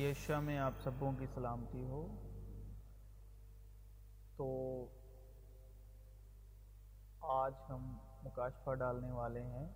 یشا میں آپ سبوں کی سلامتی ہو، تو آج ہم مکاشفہ ڈالنے والے ہیں۔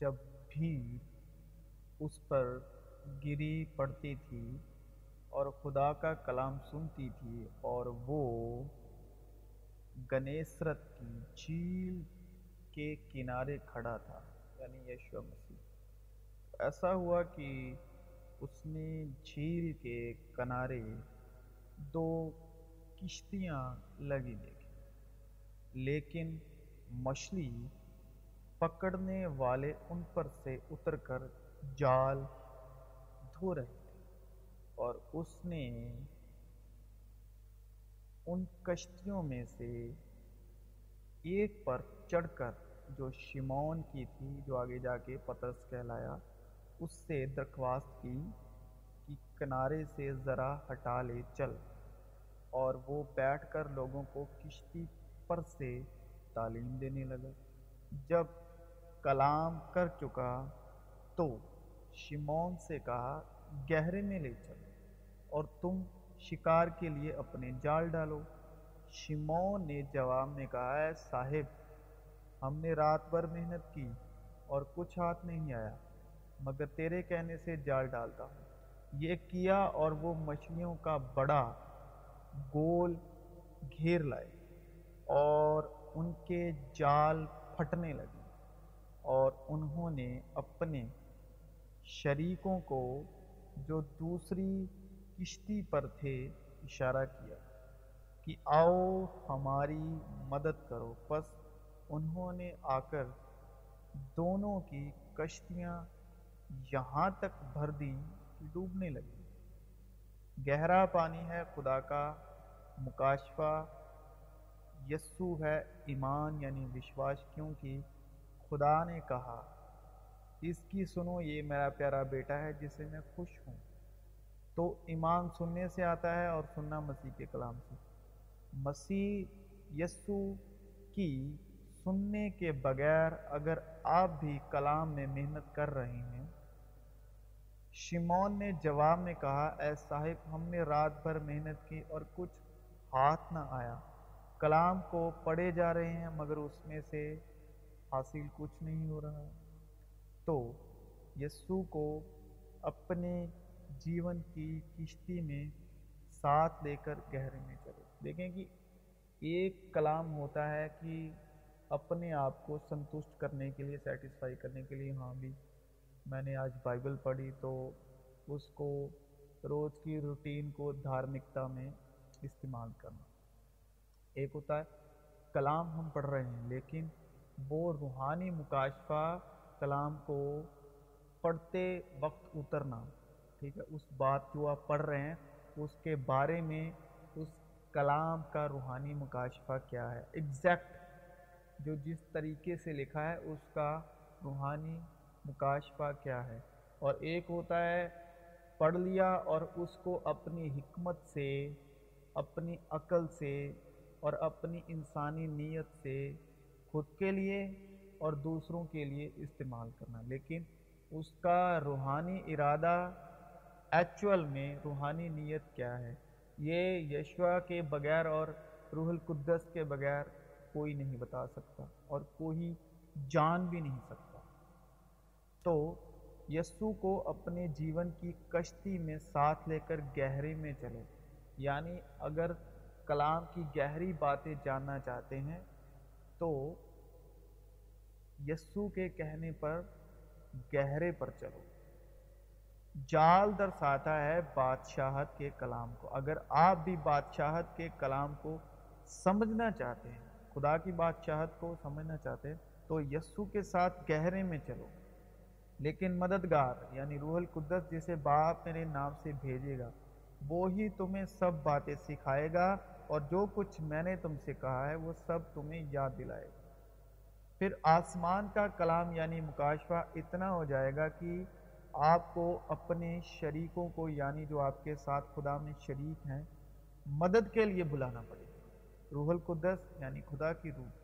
جب بھی اس پر گری پڑتی تھی اور خدا کا کلام سنتی تھی اور وہ گنیسرت کی جھیل کے کنارے کھڑا تھا یعنی یشو مسیح۔ ایسا ہوا کہ اس نے جھیل کے کنارے دو کشتیاں لگی دیکھی، لیکن مچھلی پکڑنے والے ان پر سے اتر کر جال دھو رہے تھے اور اس نے ان کشتیوں میں سے ایک پر چڑھ کر جو شمون کی تھی، جو آگے جا کے پترس کہلایا اس سے درخواست کی کہ کنارے سے ذرا ہٹا لے، چل۔ اور وہ بیٹھ کر لوگوں کو کشتی پر سے تعلیم دینے لگا۔ جب کلام کر چکا تو شمون سے کہا، گہرے میں لے چل اور تم شکار کے لیے اپنے جال ڈالو۔ شمون نے جواب میں کہا ہے صاحب، ہم نے رات بھر محنت کی اور کچھ ہاتھ نہیں آیا۔ مگر تیرے کہنے سے جال ڈالتا ہوں۔ یہ کیا اور وہ مچھلیوں کا بڑا گول گھیر لائے اور ان کے جال پھٹنے لگے اور انہوں نے اپنے شریکوں کو جو دوسری کشتی پر تھے اشارہ کیا کہ آؤ ہماری مدد کرو۔ پس انہوں نے آ کر دونوں کی کشتیاں یہاں تک بھر دی کہ ڈوبنے لگی۔ گہرا پانی ہے خدا کا، مکاشفہ یسو ہے ایمان یعنی وشواس، کیونکہ خدا نے کہا، اس کی سنو، یہ میرا پیارا بیٹا ہے جسے میں خوش ہوں۔ تو ایمان سننے سے آتا ہے اور سننا مسیح کے کلام سے۔ مسیح یسو کی سننے کے بغیر اگر آپ بھی کلام میں محنت کر رہے ہیں شمون نے جواب میں کہا، اے صاحب، ہم نے رات بھر محنت کی اور کچھ ہاتھ نہ آیا۔ کلام کو پڑھے جا رہے ہیں، مگر اس میں سے حاصل کچھ نہیں ہو رہا۔ تو یسو کو اپنے جیون کی کشتی میں ساتھ لے کر گہرے میں چلے۔ دیکھیں کہ ایک کلام ہوتا ہے کہ اپنے آپ کو سنتشٹ کرنے کے لیے، سیٹسفائی کرنے کے لیے ہاں بھی۔ میں نے آج بائبل پڑھی تو اس کو روز کی روٹین کو دھارمکتا میں استعمال کرنا۔ ایک ہوتا ہے، کلام ہم پڑھ رہے ہیں، لیکن وہ روحانی مکاشفہ کلام کو پڑھتے وقت اترنا، ٹھیک ہے، اس بات جو آپ پڑھ رہے ہیں، اس کے بارے میں اس کلام کا روحانی مکاشفہ کیا ہے۔ ایگزیکٹ جو جس طریقے سے لکھا ہے، اس کا روحانی مکاشفہ کیا ہے۔ اور ایک ہوتا ہے، پڑھ لیا اور اس کو اپنی حکمت سے، اپنی عقل سے اور اپنی انسانی نیت سے خود کے لیے اور دوسروں کے لیے استعمال کرنا۔ لیکن اس کا روحانی ارادہ ایکچول میں روحانی نیت کیا ہے؟ یہ یشوا کے بغیر اور روح القدس کے بغیر کوئی نہیں بتا سکتا اور کوئی جان بھی نہیں سکتا۔ تو یسو کو اپنے جیون کی کشتی میں ساتھ لے کر گہرے میں چلے یعنی اگر کلام کی گہری باتیں جاننا چاہتے ہیں تو یسو کے کہنے پر گہرے پر چلو۔ جال درساتا ہے بادشاہت کے کلام کو۔ اگر آپ بھی بادشاہت کے کلام کو سمجھنا چاہتے ہیں، خدا کی بادشاہت کو سمجھنا چاہتے ہیں، تو یسو کے ساتھ گہرے میں چلو۔ لیکن مددگار یعنی روح القدس جسے باپ میرے نام سے بھیجے گا، وہی تمہیں سب باتیں سکھائے گا اور جو کچھ میں نے تم سے کہا ہے، وہ سب تمہیں یاد دلائے گا۔ پھر آسمان کا کلام یعنی مکاشفہ اتنا ہو جائے گا کہ آپ کو اپنے شریکوں کو یعنی جو آپ کے ساتھ خدا میں شریک ہیں، مدد کے لیے بلانا پڑے گا۔ روح القدس یعنی خدا کی روح۔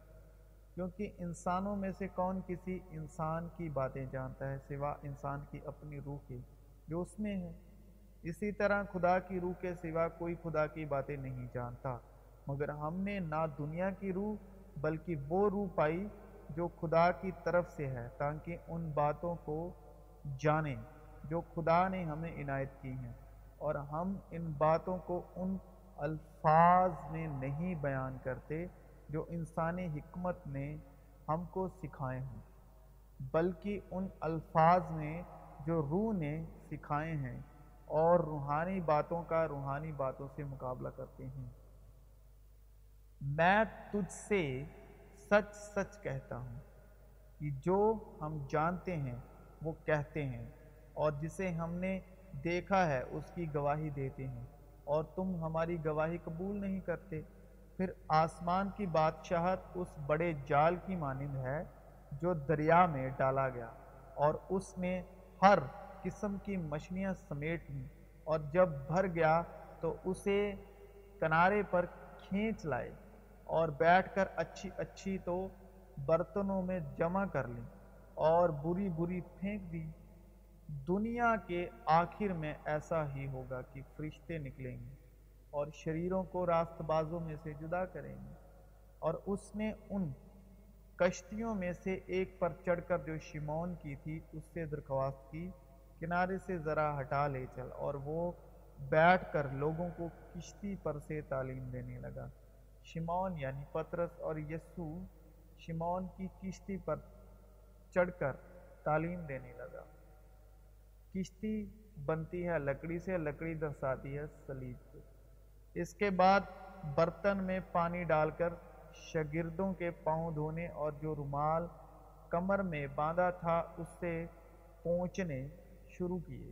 کیونکہ انسانوں میں سے کون کسی انسان کی باتیں جانتا ہے سوا انسان کی اپنی روح کی جو اس میں ہے؟ اسی طرح خدا کی روح کے سوا کوئی خدا کی باتیں نہیں جانتا۔ مگر ہم نے نہ دنیا کی روح بلکہ وہ روح پائی جو خدا کی طرف سے ہے تاکہ ان باتوں کو جانیں جو خدا نے ہمیں عنایت کی ہیں۔ اور ہم ان باتوں کو ان الفاظ میں نہیں بیان کرتے جو انسانی حکمت نے ہم کو سکھائے ہیں، بلکہ ان الفاظ میں جو روح نے سکھائے ہیں اور روحانی باتوں کا روحانی باتوں سے مقابلہ کرتے ہیں۔ میں تجھ سے سچ سچ کہتا ہوں کہ جو ہم جانتے ہیں وہ کہتے ہیں اور جسے ہم نے دیکھا ہے اس کی گواہی دیتے ہیں اور تم ہماری گواہی قبول نہیں کرتے۔ پھر آسمان کی بادشاہت اس بڑے جال کی مانند ہے جو دریا میں ڈالا گیا اور اس میں ہر قسم کی مچھلیاں سمیٹ لیں اور جب بھر گیا تو اسے کنارے پر کھینچ لائے اور بیٹھ کر اچھی اچھی تو برتنوں میں جمع کر لیں اور بری بری پھینک دی دنیا کے آخر میں ایسا ہی ہوگا کہ فرشتے نکلیں گے۔ اور شریروں کو راست بازوں میں سے جدا کریں گے۔ اور اس نے ان کشتیوں میں سے ایک پر چڑھ کر جو شمون کی تھی، اس سے درخواست کی، کنارے سے ذرا ہٹا لے چل۔ اور وہ بیٹھ کر لوگوں کو کشتی پر سے تعلیم دینے لگا۔ شمون یعنی پترس اور یسو شمون کی کشتی پر چڑھ کر تعلیم دینے لگا۔ کشتی بنتی ہے، لکڑی سے لکڑی درساتی ہے، سلیب کو اس کے بعد برتن میں پانی ڈال کر شگردوں کے پاؤں دھونے اور جو رومال کمر میں باندھا تھا اس سے پہنچنے شروع کیے۔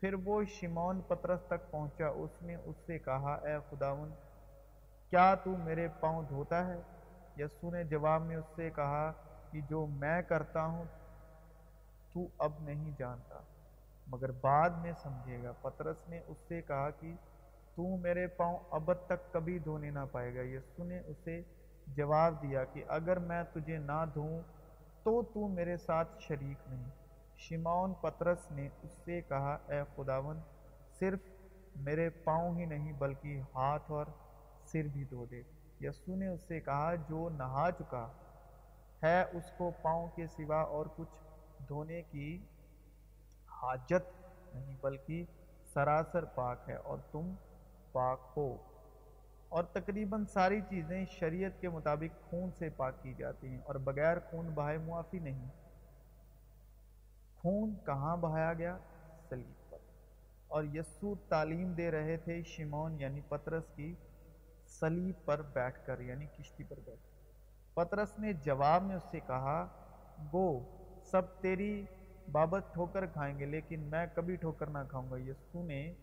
پھر وہ شمون پترس تک پہنچا۔ اس نے اس سے کہا، اے خداون کیا تو میرے پاؤں دھوتا ہے؟ یسو نے جواب میں اس سے کہا کہ، جو میں کرتا ہوں، تو اب نہیں جانتا، مگر بعد میں سمجھے گا۔ پترس نے اس سے کہا کہ تو میرے پاؤں ابد تک کبھی دھونے نہ پائے گا۔ یسو نے اسے جواب دیا کہ اگر میں تجھے نہ دھوں تو تو میرے ساتھ شریک نہیں۔ شمعون پترس نے اس سے کہا، اے خداون صرف میرے پاؤں ہی نہیں بلکہ ہاتھ اور سر بھی دھو دے۔ یسو نے اس سے کہا، جو نہا چکا ہے، اس کو پاؤں کے سوا اور کچھ دھونے کی حاجت نہیں، بلکہ سراسر پاک ہے اور تم پاک ہو۔ اور تقریباً ساری چیزیں شریعت کے مطابق خون سے پاک کی جاتی ہیں اور بغیر خون بہائے معافی نہیں۔ خون کہاں بہایا گیا؟ سلیب پر۔ اور یسو تعلیم دے رہے تھے شمون یعنی پترس کی سلیب پر بیٹھ کر یعنی کشتی پر بیٹھ۔ کر پترس نے جواب میں اس سے کہا، گو، سب تیری بابت ٹھوکر کھائیں گے، لیکن میں کبھی ٹھوکر نہ کھاؤں گا۔ یسو نے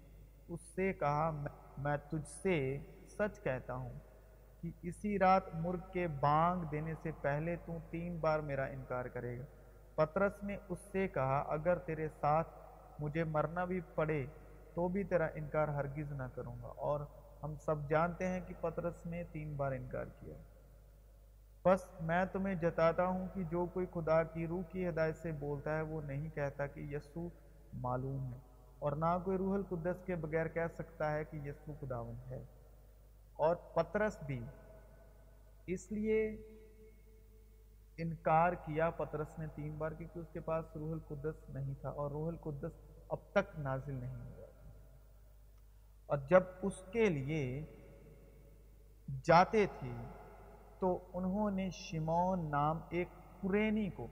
اس سے کہا، میں تجھ سے سچ کہتا ہوں کہ اسی رات مرغ کے بانگ دینے سے پہلے تو تین بار میرا انکار کرے گا۔ پترس نے اس سے کہا، اگر تیرے ساتھ مجھے مرنا بھی پڑے تو بھی تیرا انکار ہرگز نہ کروں گا۔ اور ہم سب جانتے ہیں کہ پترس نے تین بار انکار کیا۔ بس میں تمہیں جتاتا ہوں کہ جو کوئی خدا کی روح کی ہدایت سے بولتا ہے وہ نہیں کہتا کہ یسو معلوم ہے۔ اور نہ کوئی روح القدس کے بغیر کہہ سکتا ہے کہ یسو خداون ہے۔ اور پترس بھی اس لیے انکار کیا پترس نے تین بار کیونکہ اس کے پاس روح القدس نہیں تھا اور روح القدس اب تک نازل نہیں ہوا۔ اور جب اس کے لیے جاتے تھے تو انہوں نے شمون نام ایک قرینی کو،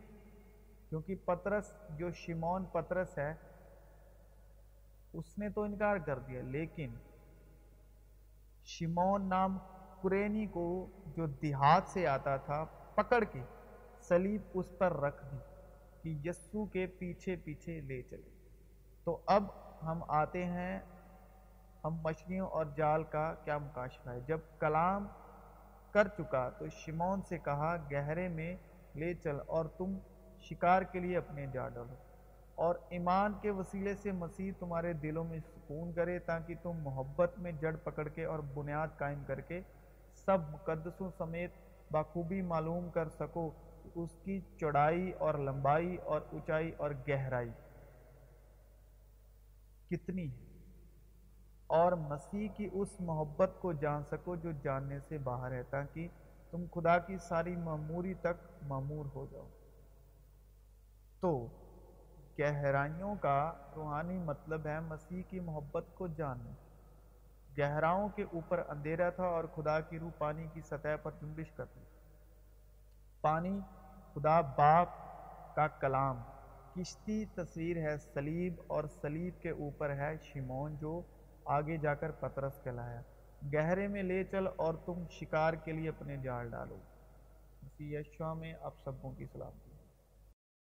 کیونکہ پترس جو شمون پترس ہے اس نے تو انکار کر دیا، لیکن شمون نام قرینی کو جو دیہات سے آتا تھا، پکڑ کے سلیب اس پر رکھ دی کہ یسو کے پیچھے پیچھے لے چلے۔ تو اب ہم آتے ہیں، ہم مچھلیوں اور جال کا کیا مکاشفہ ہے؟ جب کلام کر چکا تو شمون سے کہا، گہرے میں لے چل اور تم شکار کے لیے اپنے جا ڈالو۔ اور ایمان کے وسیلے سے مسیح تمہارے دلوں میں سکون کرے تاکہ تم محبت میں جڑ پکڑ کے اور بنیاد قائم کر کے سب مقدسوں سمیت بخوبی معلوم کر سکو اس کی چوڑائی اور لمبائی اور اونچائی اور گہرائی کتنی ہے اور مسیح کی اس محبت کو جان سکو جو جاننے سے باہر ہے تاکہ تم خدا کی ساری معموری تک معمور ہو جاؤ۔ تو گہرائیوں کا روحانی مطلب ہے مسیح کی محبت کو جاننا۔ گہراؤں کے اوپر اندھیرا تھا اور خدا کی روح پانی کی سطح پر جنبش کرتی۔ پانی خدا باپ کا کلام۔ کشتی تصویر ہے سلیب اور سلیب کے اوپر ہے شیمون جو آگے جا کر پترس کہلایا۔ گہرے میں لے چل اور تم شکار کے لیے اپنے جال ڈالو۔ یشوا میں آپ سبوں کی سلامتی